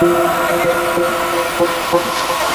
Thank you.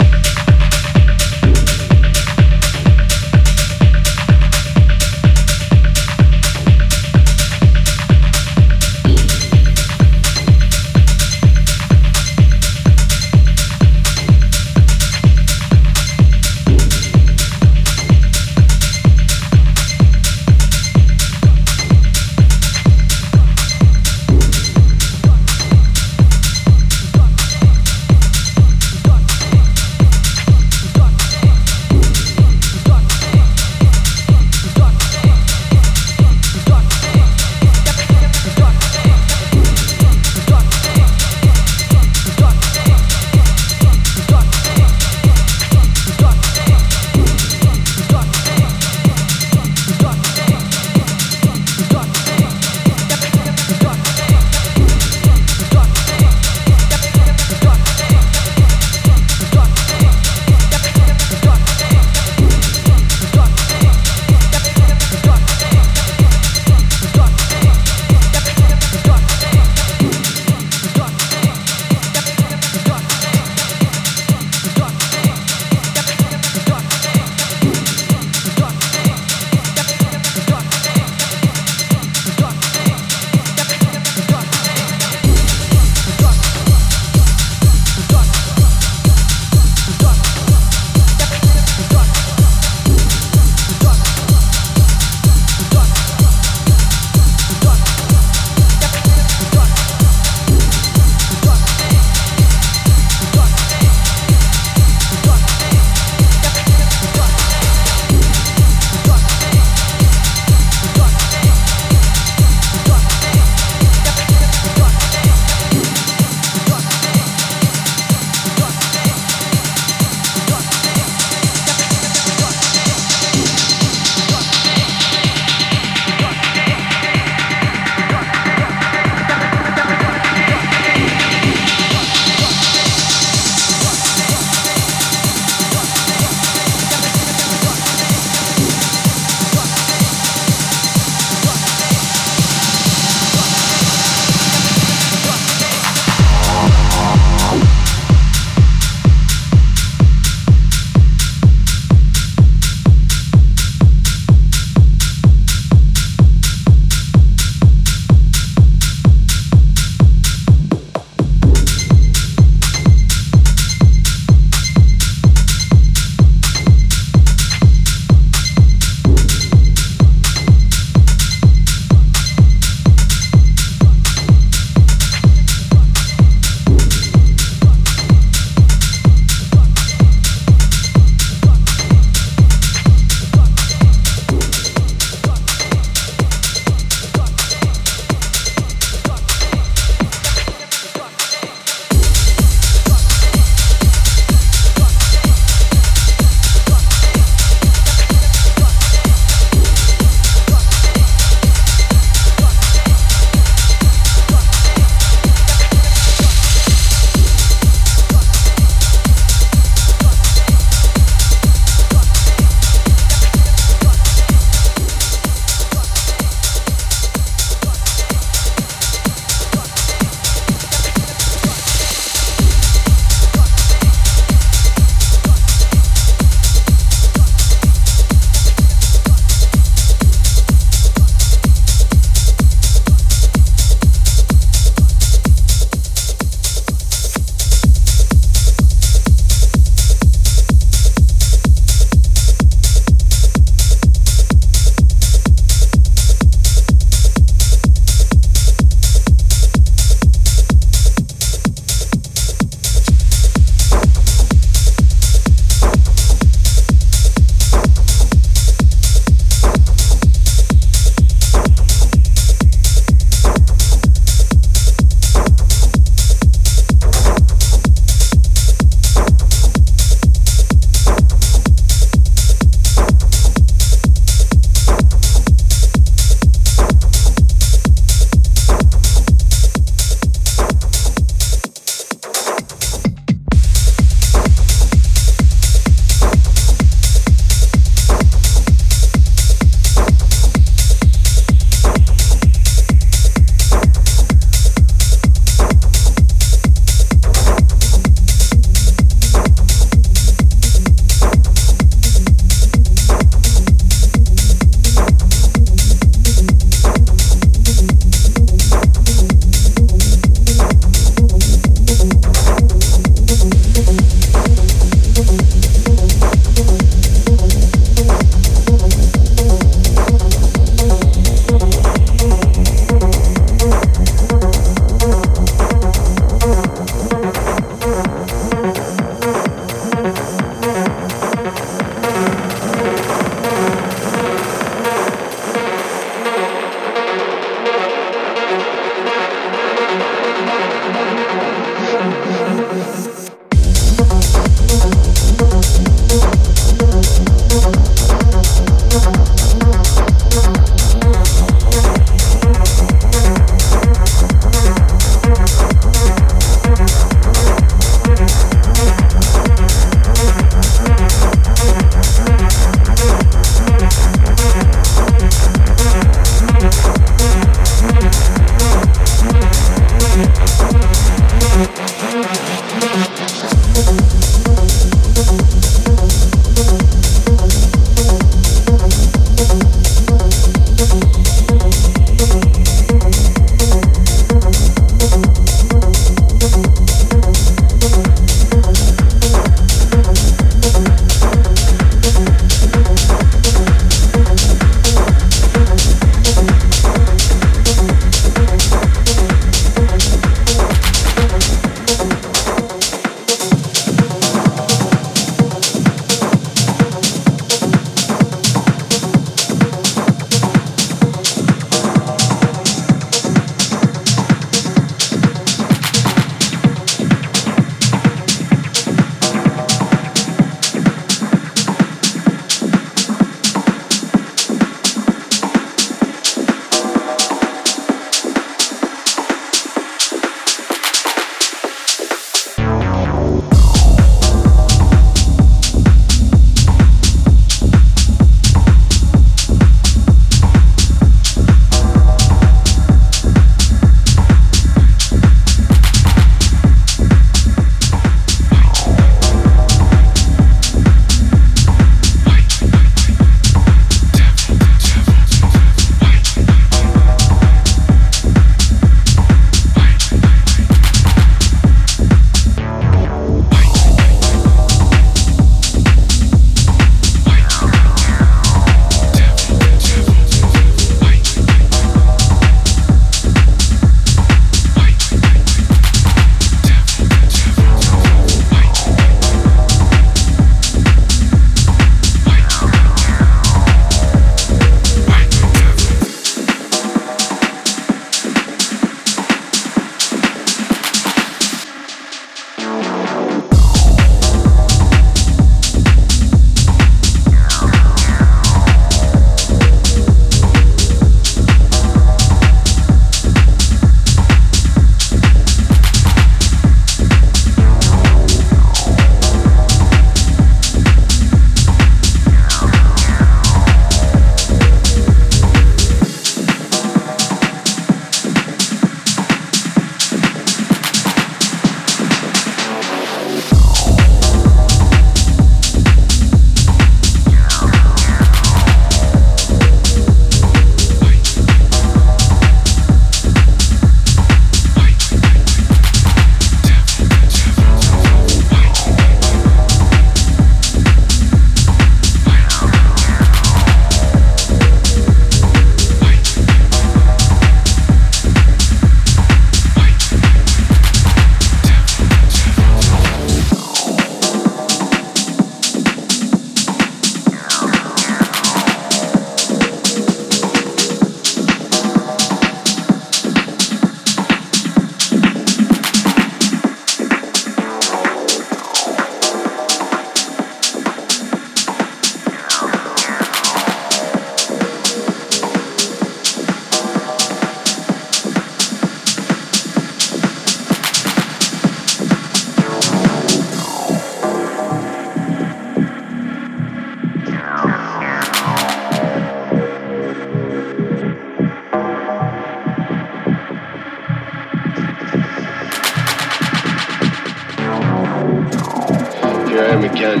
Again.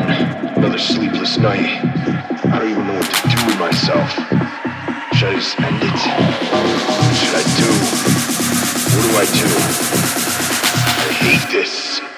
Another sleepless night. I don't even know what to do with myself. Should I just end it? What should I do? What do I do? I hate this.